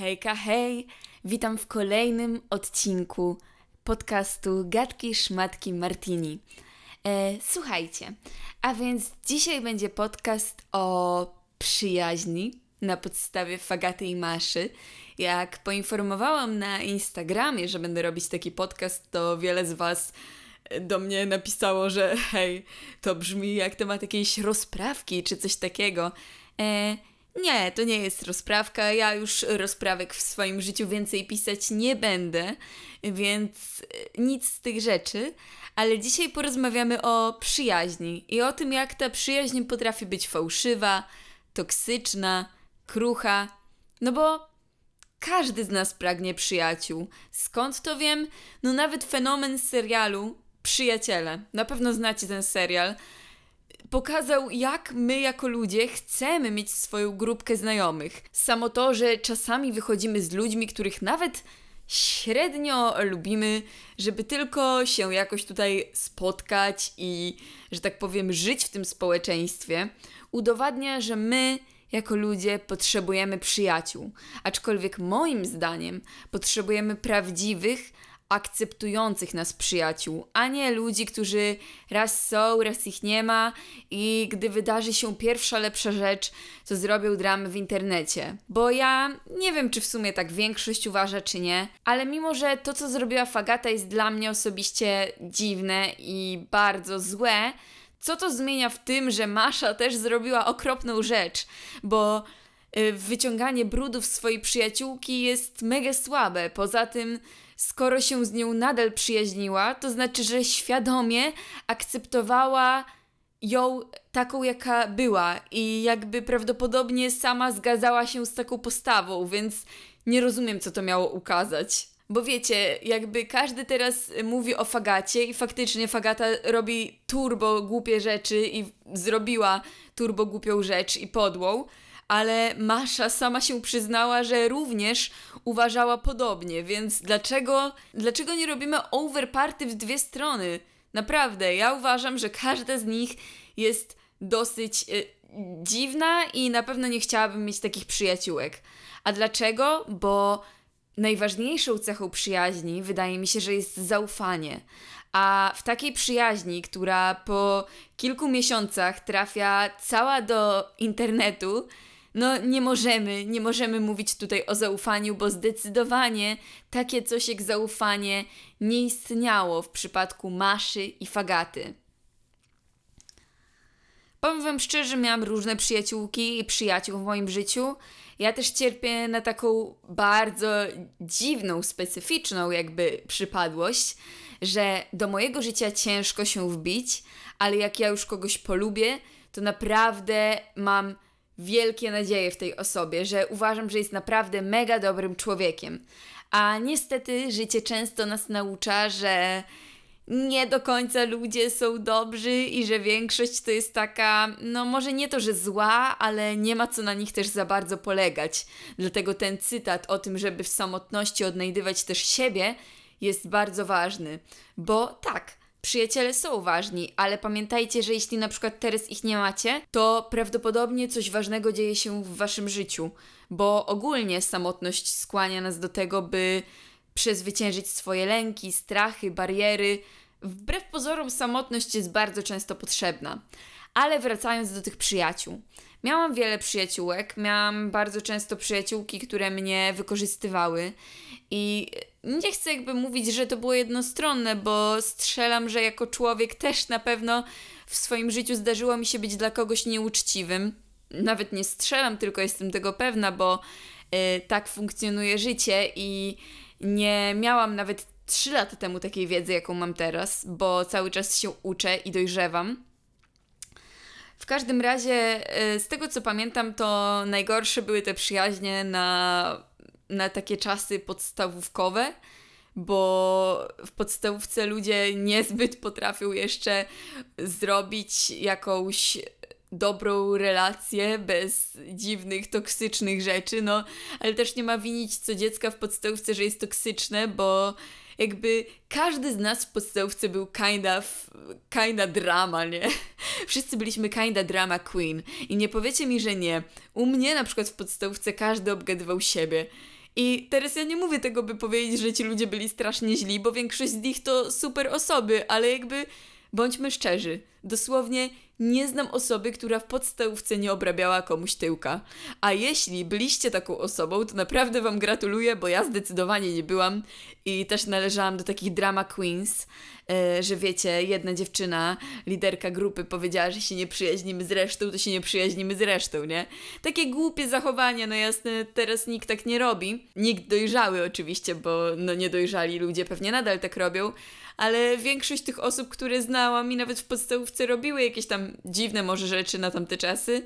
Hejka, hej! Witam w kolejnym odcinku podcastu Gadki Szmatki Martini. E, słuchajcie, a więc dzisiaj będzie podcast o przyjaźni na podstawie Fagaty i Maszy. Jak poinformowałam na Instagramie, że będę robić taki podcast, to wiele z Was do mnie napisało, że hej, to brzmi jak temat jakiejś rozprawki czy coś takiego. E, nie, to nie jest rozprawka. Ja już rozprawek w swoim życiu więcej pisać nie będę, więc e, nic z tych rzeczy. Ale dzisiaj porozmawiamy o przyjaźni i o tym, jak ta przyjaźń potrafi być fałszywa, toksyczna, krucha. No bo każdy z nas pragnie przyjaciół. Skąd to wiem? No nawet fenomen serialu Przyjaciele. Na pewno znacie ten serial pokazał, jak my jako ludzie chcemy mieć swoją grupkę znajomych. Samo to, że czasami wychodzimy z ludźmi, których nawet średnio lubimy, żeby tylko się jakoś tutaj spotkać i, że tak powiem, żyć w tym społeczeństwie, udowadnia, że my jako ludzie potrzebujemy przyjaciół. Aczkolwiek moim zdaniem potrzebujemy prawdziwych, akceptujących nas przyjaciół, a nie ludzi, którzy raz są, raz ich nie ma i gdy wydarzy się pierwsza lepsza rzecz, to zrobią dramę w internecie. Bo ja nie wiem, czy w sumie tak większość uważa, czy nie, ale mimo, że to, co zrobiła Fagata jest dla mnie osobiście dziwne i bardzo złe, co to zmienia w tym, że Masza też zrobiła okropną rzecz, bo wyciąganie brudów swojej przyjaciółki jest mega słabe. Poza tym skoro się z nią nadal przyjaźniła, to znaczy, że świadomie akceptowała ją taką, jaka była i jakby prawdopodobnie sama zgadzała się z taką postawą, więc nie rozumiem, co to miało ukazać. Bo wiecie, jakby każdy teraz mówi o Fagacie i faktycznie Fagata robi turbo głupie rzeczy i zrobiła turbo głupią rzecz i podłą, ale Masza sama się przyznała, że również uważała podobnie, więc dlaczego, dlaczego nie robimy overparty w dwie strony? Naprawdę, ja uważam, że każda z nich jest dosyć y, dziwna i na pewno nie chciałabym mieć takich przyjaciółek. A dlaczego? Bo najważniejszą cechą przyjaźni wydaje mi się, że jest zaufanie. A w takiej przyjaźni, która po kilku miesiącach trafia cała do internetu, no nie możemy, nie możemy mówić tutaj o zaufaniu, bo zdecydowanie takie coś jak zaufanie nie istniało w przypadku Maszy i Fagaty. Powiem Wam szczerze, miałam różne przyjaciółki i przyjaciół w moim życiu. Ja też cierpię na taką bardzo dziwną, specyficzną jakby przypadłość, że do mojego życia ciężko się wbić, ale jak ja już kogoś polubię, to naprawdę mam wielkie nadzieje w tej osobie, że uważam, że jest naprawdę mega dobrym człowiekiem. A niestety życie często nas naucza, że nie do końca ludzie są dobrzy i że większość to jest taka, no może nie to, że zła, ale nie ma co na nich też za bardzo polegać. Dlatego ten cytat o tym, żeby w samotności odnajdywać też siebie, jest bardzo ważny. Bo tak, Przyjaciele są ważni, ale pamiętajcie, że jeśli na przykład teraz ich nie macie, to prawdopodobnie coś ważnego dzieje się w waszym życiu, bo ogólnie samotność skłania nas do tego, by przezwyciężyć swoje lęki, strachy, bariery. Wbrew pozorom, samotność jest bardzo często potrzebna. Ale wracając do tych przyjaciół. Miałam wiele przyjaciółek, miałam bardzo często przyjaciółki, które mnie wykorzystywały i nie chcę jakby mówić, że to było jednostronne, bo strzelam, że jako człowiek też na pewno w swoim życiu zdarzyło mi się być dla kogoś nieuczciwym. Nawet nie strzelam, tylko jestem tego pewna, bo y, tak funkcjonuje życie i nie miałam nawet 3 lata temu takiej wiedzy, jaką mam teraz, bo cały czas się uczę i dojrzewam. W każdym razie, y, z tego co pamiętam, to najgorsze były te przyjaźnie na na takie czasy podstawówkowe, bo w podstawówce ludzie niezbyt potrafią jeszcze zrobić jakąś dobrą relację bez dziwnych, toksycznych rzeczy, no, ale też nie ma winić co dziecka w podstawówce, że jest toksyczne, bo jakby każdy z nas w podstawówce był kinda, kinda drama, nie? Wszyscy byliśmy kinda drama queen i nie powiecie mi, że nie. U mnie na przykład w podstawówce każdy obgadywał siebie. I teraz ja nie mówię tego, by powiedzieć, że ci ludzie byli strasznie źli, bo większość z nich to super osoby, ale jakby bądźmy szczerzy. Dosłownie nie znam osoby, która w podstawówce nie obrabiała komuś tyłka. A jeśli byliście taką osobą, to naprawdę Wam gratuluję, bo ja zdecydowanie nie byłam i też należałam do takich drama queens, e, że wiecie, jedna dziewczyna, liderka grupy powiedziała, że się nie przyjaźnimy z resztą, to się nie przyjaźnimy z resztą, nie? Takie głupie zachowania, no jasne, teraz nikt tak nie robi. Nikt dojrzały oczywiście, bo no niedojrzali ludzie pewnie nadal tak robią, ale większość tych osób, które znałam i nawet w podstawówce robiły jakieś tam dziwne może rzeczy na tamte czasy,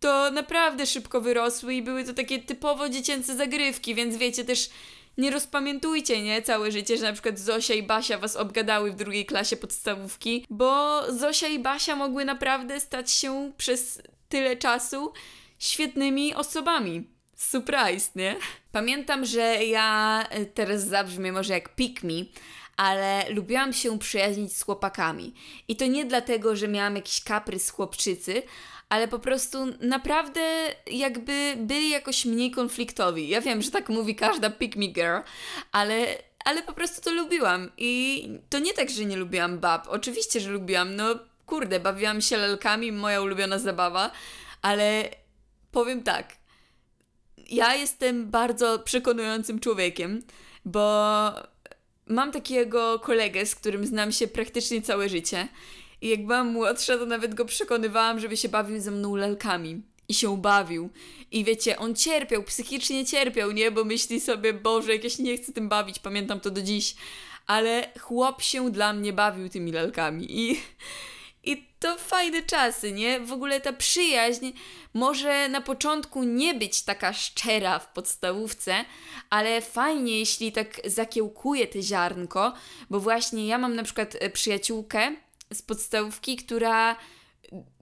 to naprawdę szybko wyrosły i były to takie typowo dziecięce zagrywki, więc wiecie, też nie rozpamiętujcie, nie, całe życie, że na przykład Zosia i Basia was obgadały w drugiej klasie podstawówki, bo Zosia i Basia mogły naprawdę stać się przez tyle czasu świetnymi osobami. Surprise, nie? Pamiętam, że ja e, teraz zabrzmię może jak pick me, ale lubiłam się przyjaźnić z chłopakami. I to nie dlatego, że miałam jakiś kaprys chłopczycy, ale po prostu naprawdę jakby byli jakoś mniej konfliktowi. Ja wiem, że tak mówi każda pick me girl, ale, ale po prostu to lubiłam. I to nie tak, że nie lubiłam bab. Oczywiście, że lubiłam. No kurde, bawiłam się lalkami, moja ulubiona zabawa, ale powiem tak. Ja jestem bardzo przekonującym człowiekiem, bo mam takiego kolegę, z którym znam się praktycznie całe życie. I jak byłam młodsza, to nawet go przekonywałam, żeby się bawił ze mną lalkami. I się bawił. I wiecie, on cierpiał, psychicznie cierpiał, nie? Bo myśli sobie, Boże, jak ja się nie chcę tym bawić, pamiętam to do dziś. Ale chłop się dla mnie bawił tymi lalkami. I i to fajne czasy, nie? W ogóle ta przyjaźń może na początku nie być taka szczera w podstawówce, ale fajnie, jeśli tak zakiełkuje te ziarnko, bo właśnie ja mam na przykład e, przyjaciółkę z podstawówki, która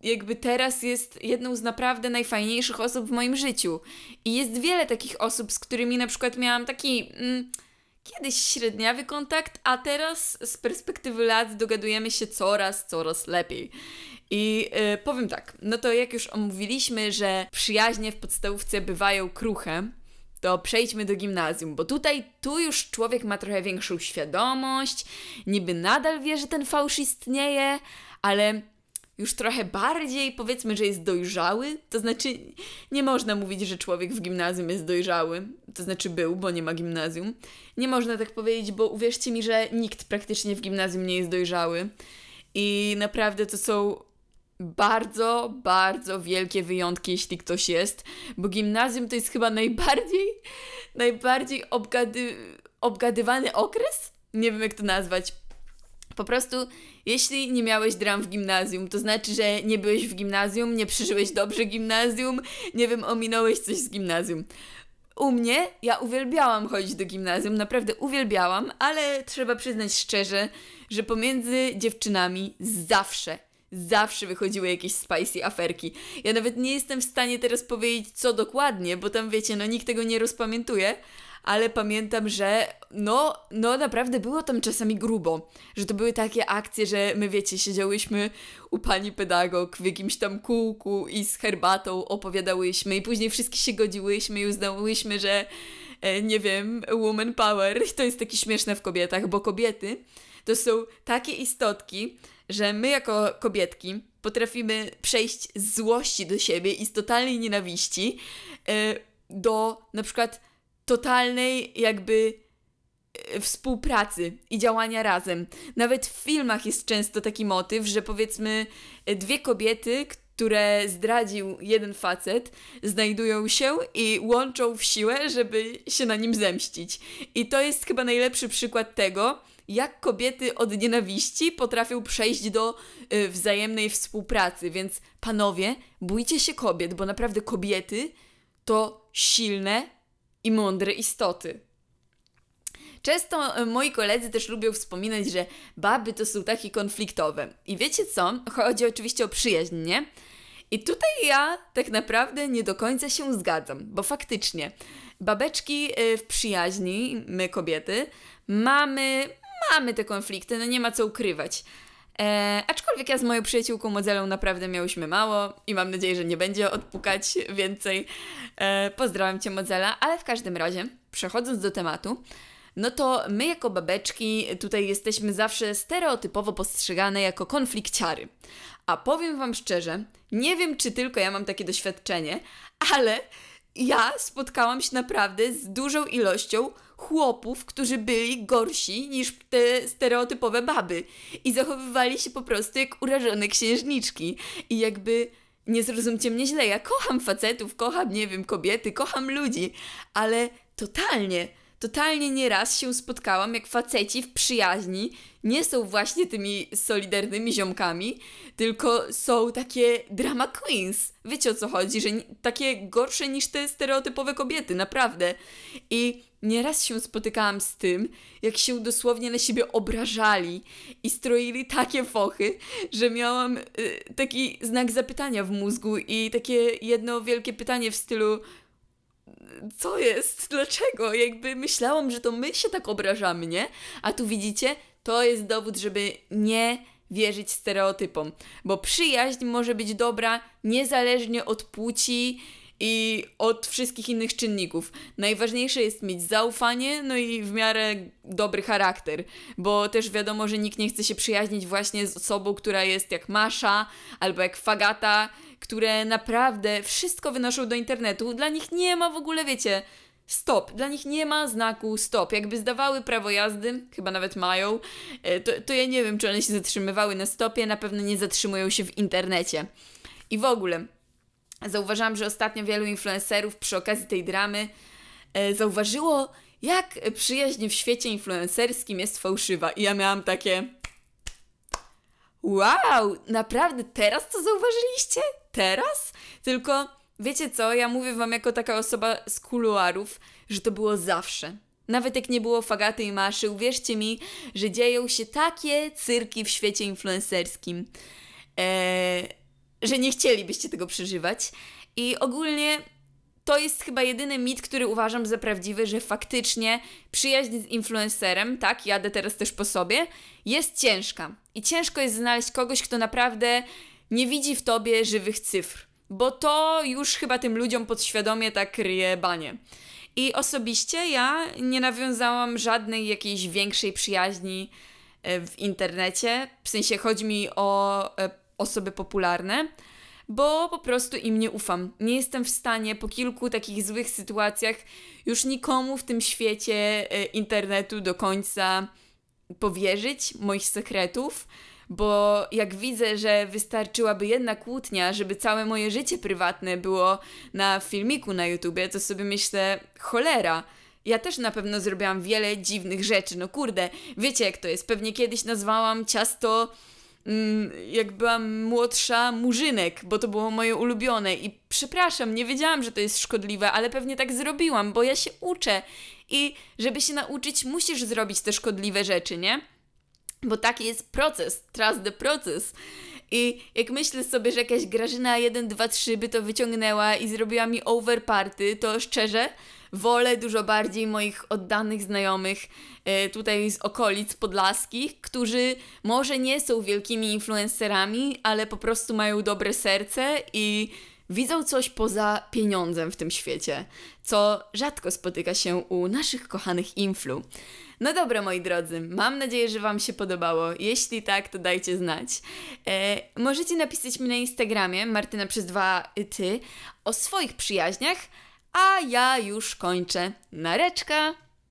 jakby teraz jest jedną z naprawdę najfajniejszych osób w moim życiu. I jest wiele takich osób, z którymi na przykład miałam taki. Mm, kiedyś średniawy kontakt, a teraz z perspektywy lat dogadujemy się coraz, coraz lepiej. I yy, powiem tak, no to jak już omówiliśmy, że przyjaźnie w podstawówce bywają kruche, to przejdźmy do gimnazjum, bo tutaj tu już człowiek ma trochę większą świadomość, niby nadal wie, że ten fałsz istnieje, ale już trochę bardziej, powiedzmy, że jest dojrzały. To znaczy, nie można mówić, że człowiek w gimnazjum jest dojrzały. To znaczy, był, bo nie ma gimnazjum. Nie można tak powiedzieć, bo uwierzcie mi, że nikt praktycznie w gimnazjum nie jest dojrzały. I naprawdę to są bardzo, bardzo wielkie wyjątki, jeśli ktoś jest, bo gimnazjum to jest chyba najbardziej, najbardziej obgady, obgadywany okres. Nie wiem, jak to nazwać po prostu, jeśli nie miałeś dram w gimnazjum, to znaczy, że nie byłeś w gimnazjum, nie przeżyłeś dobrze gimnazjum, nie wiem, ominąłeś coś z gimnazjum. U mnie, ja uwielbiałam chodzić do gimnazjum, naprawdę uwielbiałam, ale trzeba przyznać szczerze, że pomiędzy dziewczynami zawsze, zawsze wychodziły jakieś spicy aferki. Ja nawet nie jestem w stanie teraz powiedzieć, co dokładnie, bo tam wiecie, no nikt tego nie rozpamiętuje, ale pamiętam, że no, no naprawdę było tam czasami grubo, że to były takie akcje, że my wiecie, siedziałyśmy u pani pedagog w jakimś tam kółku i z herbatą opowiadałyśmy i później wszystkie się godziłyśmy i uznałyśmy, że e, nie wiem, woman power. To jest takie śmieszne w kobietach, bo kobiety to są takie istotki, że my jako kobietki potrafimy przejść z złości do siebie i z totalnej nienawiści e, do na przykład totalnej jakby e, współpracy i działania razem. Nawet w filmach jest często taki motyw, że powiedzmy e, dwie kobiety, które zdradził jeden facet, znajdują się i łączą w siłę, żeby się na nim zemścić. I to jest chyba najlepszy przykład tego, jak kobiety od nienawiści potrafią przejść do y, wzajemnej współpracy. Więc panowie, bójcie się kobiet, bo naprawdę kobiety to silne, i mądre istoty. Często e, moi koledzy też lubią wspominać, że baby to są takie konfliktowe. I wiecie co? Chodzi oczywiście o przyjaźń, nie? I tutaj ja tak naprawdę nie do końca się zgadzam, bo faktycznie babeczki e, w przyjaźni, my kobiety, mamy, mamy te konflikty, no nie ma co ukrywać. E, aczkolwiek ja z moją przyjaciółką Mozelą naprawdę miałyśmy mało i mam nadzieję, że nie będzie odpukać więcej. E, pozdrawiam Cię Mozela, ale w każdym razie, przechodząc do tematu, no to my jako babeczki tutaj jesteśmy zawsze stereotypowo postrzegane jako konflikciary. A powiem Wam szczerze, nie wiem czy tylko ja mam takie doświadczenie, ale ja spotkałam się naprawdę z dużą ilością chłopów, którzy byli gorsi niż te stereotypowe baby i zachowywali się po prostu jak urażone księżniczki. I jakby nie zrozumcie mnie źle, ja kocham facetów, kocham, nie wiem, kobiety, kocham ludzi, ale totalnie totalnie nieraz się spotkałam, jak faceci w przyjaźni nie są właśnie tymi solidarnymi ziomkami, tylko są takie drama queens. Wiecie o co chodzi, że takie gorsze niż te stereotypowe kobiety, naprawdę. I nieraz się spotykałam z tym, jak się dosłownie na siebie obrażali i stroili takie fochy, że miałam y, taki znak zapytania w mózgu i takie jedno wielkie pytanie w stylu co jest? Dlaczego? Jakby myślałam, że to my się tak obrażamy, nie? A tu widzicie, to jest dowód, żeby nie wierzyć stereotypom, bo przyjaźń może być dobra niezależnie od płci i od wszystkich innych czynników. Najważniejsze jest mieć zaufanie, no i w miarę dobry charakter, bo też wiadomo, że nikt nie chce się przyjaźnić właśnie z osobą, która jest jak Masza albo jak Fagata, które naprawdę wszystko wynoszą do internetu. Dla nich nie ma w ogóle, wiecie, stop. Dla nich nie ma znaku stop. Jakby zdawały prawo jazdy, chyba nawet mają, e, to, to ja nie wiem, czy one się zatrzymywały na stopie, na pewno nie zatrzymują się w internecie. I w ogóle, zauważyłam, że ostatnio wielu influencerów przy okazji tej dramy e, zauważyło, jak przyjaźń w świecie influencerskim jest fałszywa. I ja miałam takie. Wow, naprawdę teraz to zauważyliście? Teraz? Tylko wiecie co, ja mówię wam jako taka osoba z kuluarów, że to było zawsze. Nawet jak nie było Fagaty i Maszy, uwierzcie mi, że dzieją się takie cyrki w świecie influencerskim, ee, że nie chcielibyście tego przeżywać. I ogólnie to jest chyba jedyny mit, który uważam za prawdziwy, że faktycznie przyjaźń z influencerem, tak, jadę teraz też po sobie, jest ciężka. I ciężko jest znaleźć kogoś, kto naprawdę nie widzi w tobie żywych cyfr, bo to już chyba tym ludziom podświadomie tak ryje banie. I osobiście ja nie nawiązałam żadnej jakiejś większej przyjaźni e, w internecie, w sensie chodzi mi o e, osoby popularne, bo po prostu im nie ufam. Nie jestem w stanie po kilku takich złych sytuacjach już nikomu w tym świecie e, internetu do końca powierzyć moich sekretów, bo jak widzę, że wystarczyłaby jedna kłótnia, żeby całe moje życie prywatne było na filmiku na YouTubie, to sobie myślę, cholera. Ja też na pewno zrobiłam wiele dziwnych rzeczy. No kurde, wiecie jak to jest. Pewnie kiedyś nazwałam ciasto jak byłam młodsza, murzynek, bo to było moje ulubione. I przepraszam, nie wiedziałam, że to jest szkodliwe, ale pewnie tak zrobiłam, bo ja się uczę. I żeby się nauczyć, musisz zrobić te szkodliwe rzeczy, nie? Bo taki jest proces, trust the process. I jak myślę sobie, że jakaś Grażyna 1, 2, 3 by to wyciągnęła i zrobiła mi overparty, to szczerze wolę dużo bardziej moich oddanych znajomych e, tutaj z okolic podlaskich, którzy może nie są wielkimi influencerami, ale po prostu mają dobre serce i widzą coś poza pieniądzem w tym świecie, co rzadko spotyka się u naszych kochanych influ. No dobra, moi drodzy, mam nadzieję, że Wam się podobało. Jeśli tak, to dajcie znać. E, możecie napisać mi na Instagramie, Martyna przez dwa ty, o swoich przyjaźniach, a ja już kończę. Nareczka!